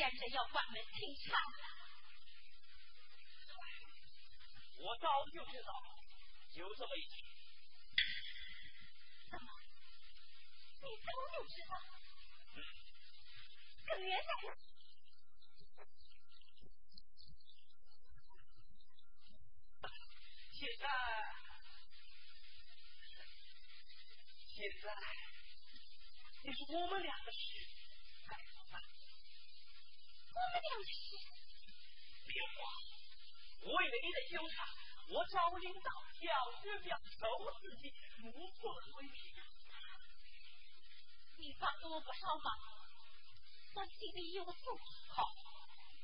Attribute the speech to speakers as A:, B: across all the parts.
A: 现在要关门清产了，
B: 我早就知道有这么一天。
A: 怎么？你早就知道？耿元达，
B: 现在，现在，那是我们俩的事，
A: 姑娘，
B: 别华，为了你的纠缠，我找领导表示表示，求自己无罪归命。
A: 你发多少嘛？我心里有数。
B: 好，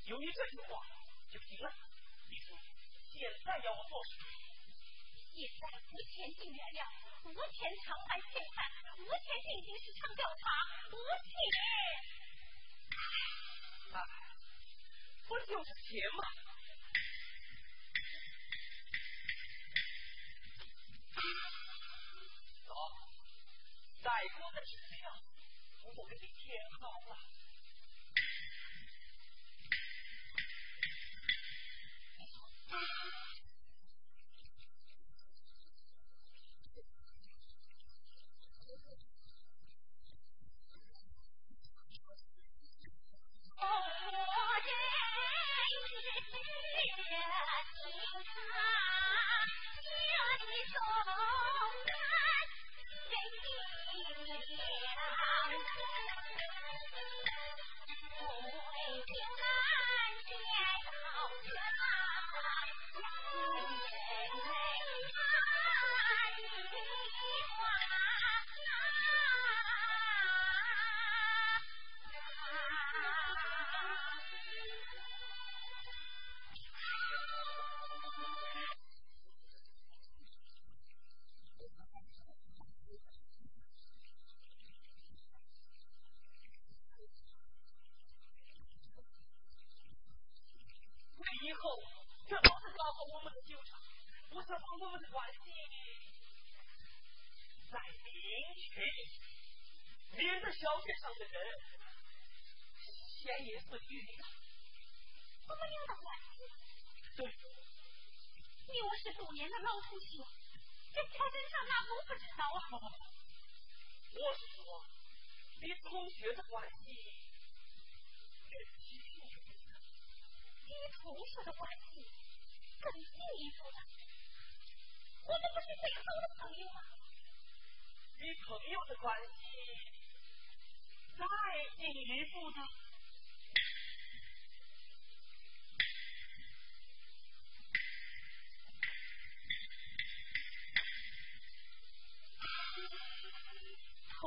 B: 由于这句话，就行了。你说，现在要我做什么？
A: 现在无钱进原料，无钱偿还欠款，无钱进行市场调查，无钱。
B: 不是有钱吗？走，再多的支票，我都给你填好了。你是小学上的人，先也是女的。
A: 没么样的话，
B: 对，
A: 你我是多年的老同学，这桥身上哪能不知道啊？
B: 我是说，你同学的关系，跟你不一。
A: 同学的关系跟你不一，我们不是最好的朋友吗、
B: 与朋友的关系再进一步呢？
A: 哦，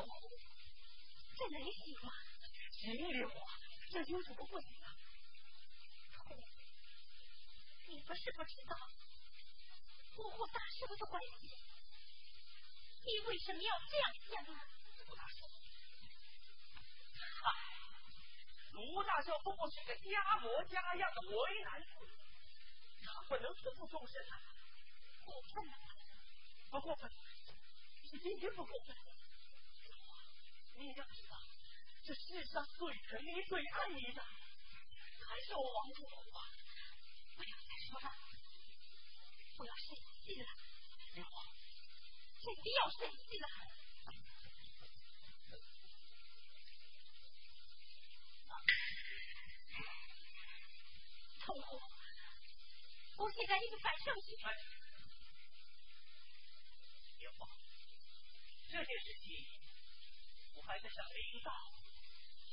A: 这能行吗？
B: 谁理我？这有什么不行的？
A: 你不是不知道我和大师的关系。你为什么要这样想啊？
B: 罗大少，唉，罗大少不过是个家模家样的为难子，他不能不负众生啊！
A: 过分，
B: 不过分，一点不过分。你要知道，这世上最疼你、最爱你的，还是我王叔公啊！
A: 不要再说了，我要生气了，
B: 刘皇。
A: 肯定要生气呢？痛苦，我现在一个反向心。哎，
B: 这件事情我还在想领导，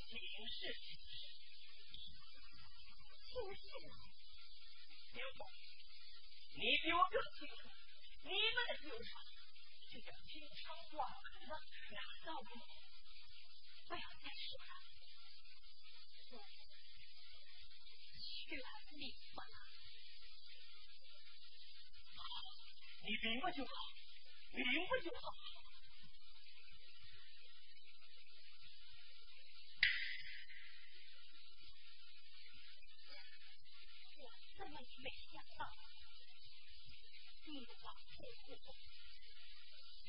B: 已经是形势。
A: 形。
B: 你比我更清楚，你们的忧伤。这个金枪挂盘的拿到不？
A: 不要再说了，我全明白了。好，
B: 你明白就好，明白就好。
A: 我这么没想到，你的王婆婆。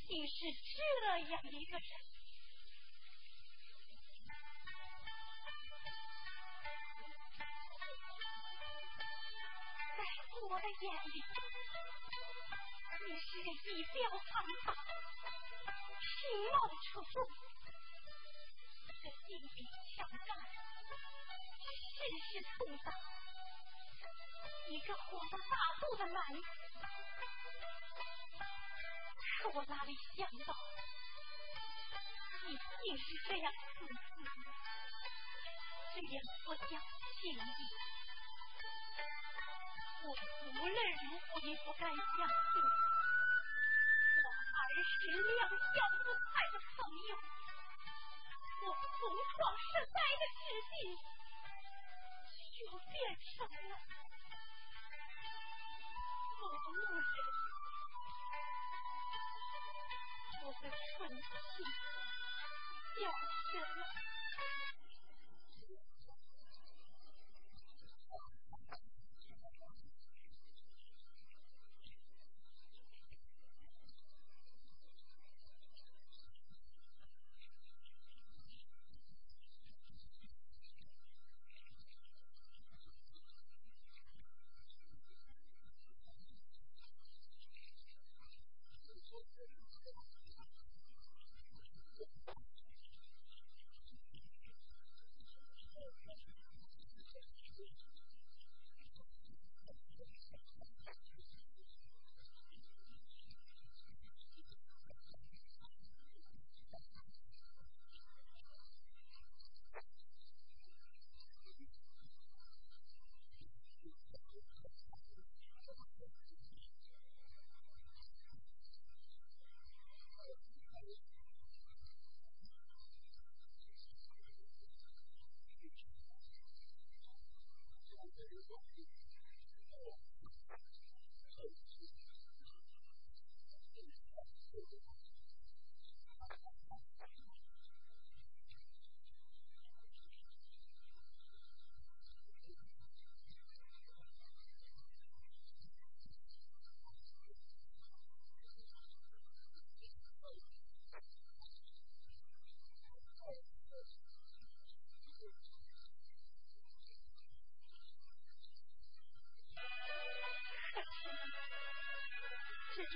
A: 你是这样一个人在我的眼里你是个仪表堂堂皮毛丑陋的弟弟强甚是是大一个活得大度的男人我哪里想到，你也是这样自私，这样不讲情义。我无论如何也不敢相信，我儿时两相不猜的朋友，我同床深载的知己，就变成了父母人。我的纯情消失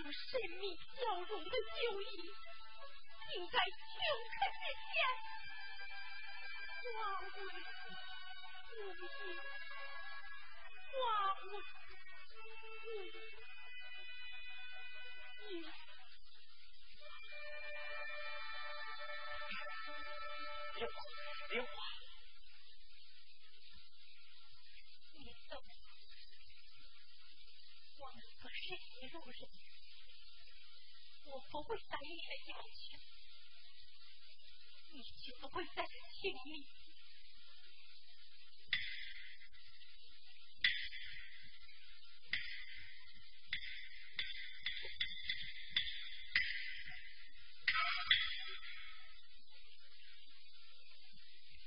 A: 了。神秘笑容的旧衣，竟在顷刻之间花为乌云，化为乌云。
B: 莲花，莲花，
A: 你走，我能和谁路人？我不会答应你的要求，你就不会再亲密。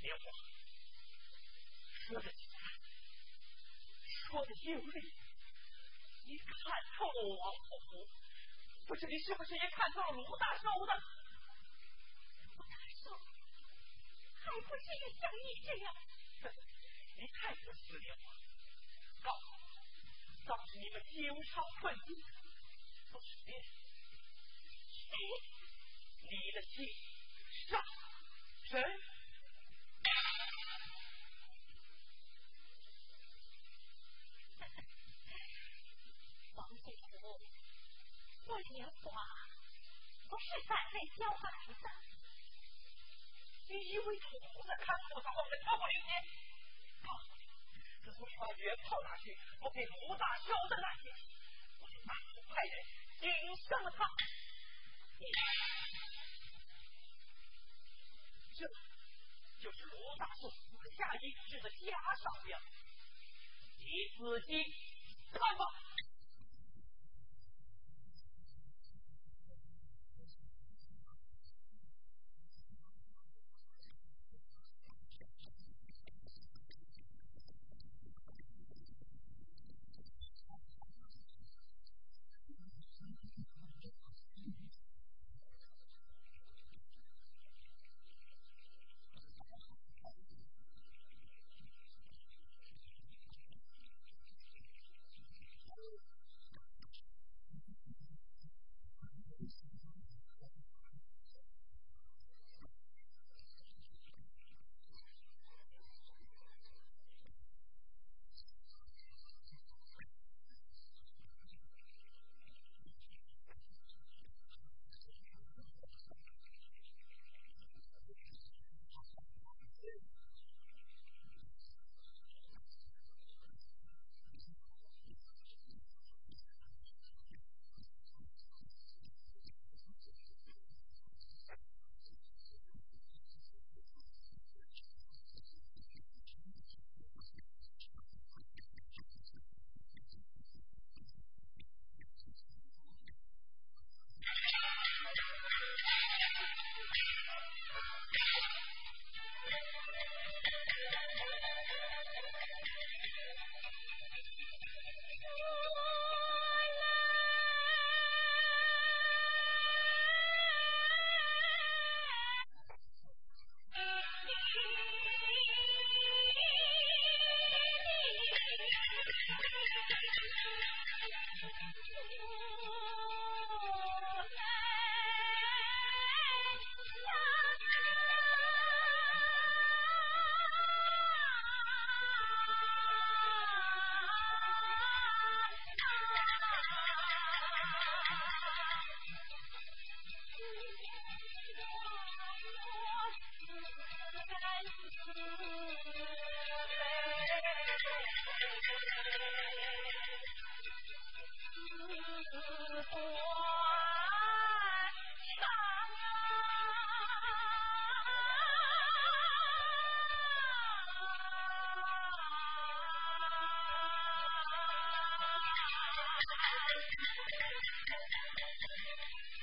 B: 莲花，说的简单，说的有理，你看透了我王婆婆。不知你是不是也看到了卢大寿的？
A: 卢大寿还不是也像你这样？
B: 你太不思念我。告诉当时你们纠缠困境，你的心上神。
A: 王贵福。我莲花不是三岁小孩子，
B: 你以为偷偷的看我在后面偷过灵姐？自从你把约炮拿去，我给卢大晓的那些，我就马上派人盯上了他。这就是罗大寿私下引致的假上梁，你仔细看吧。
A: Thank you.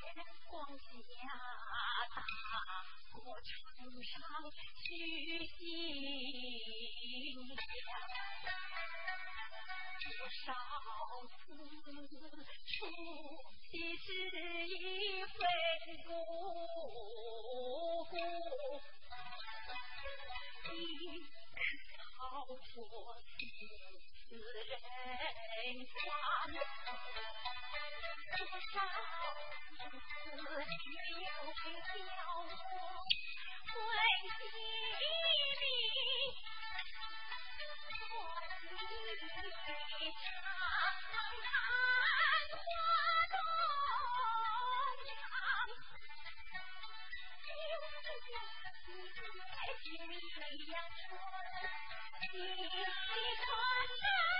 A: 月光下，大坡村上去新娘。多少次，出奇是一回，不，你可好做戏？自人伤多少次去迎接幸福欢我自己常花中央今天是个好心想你爱穿？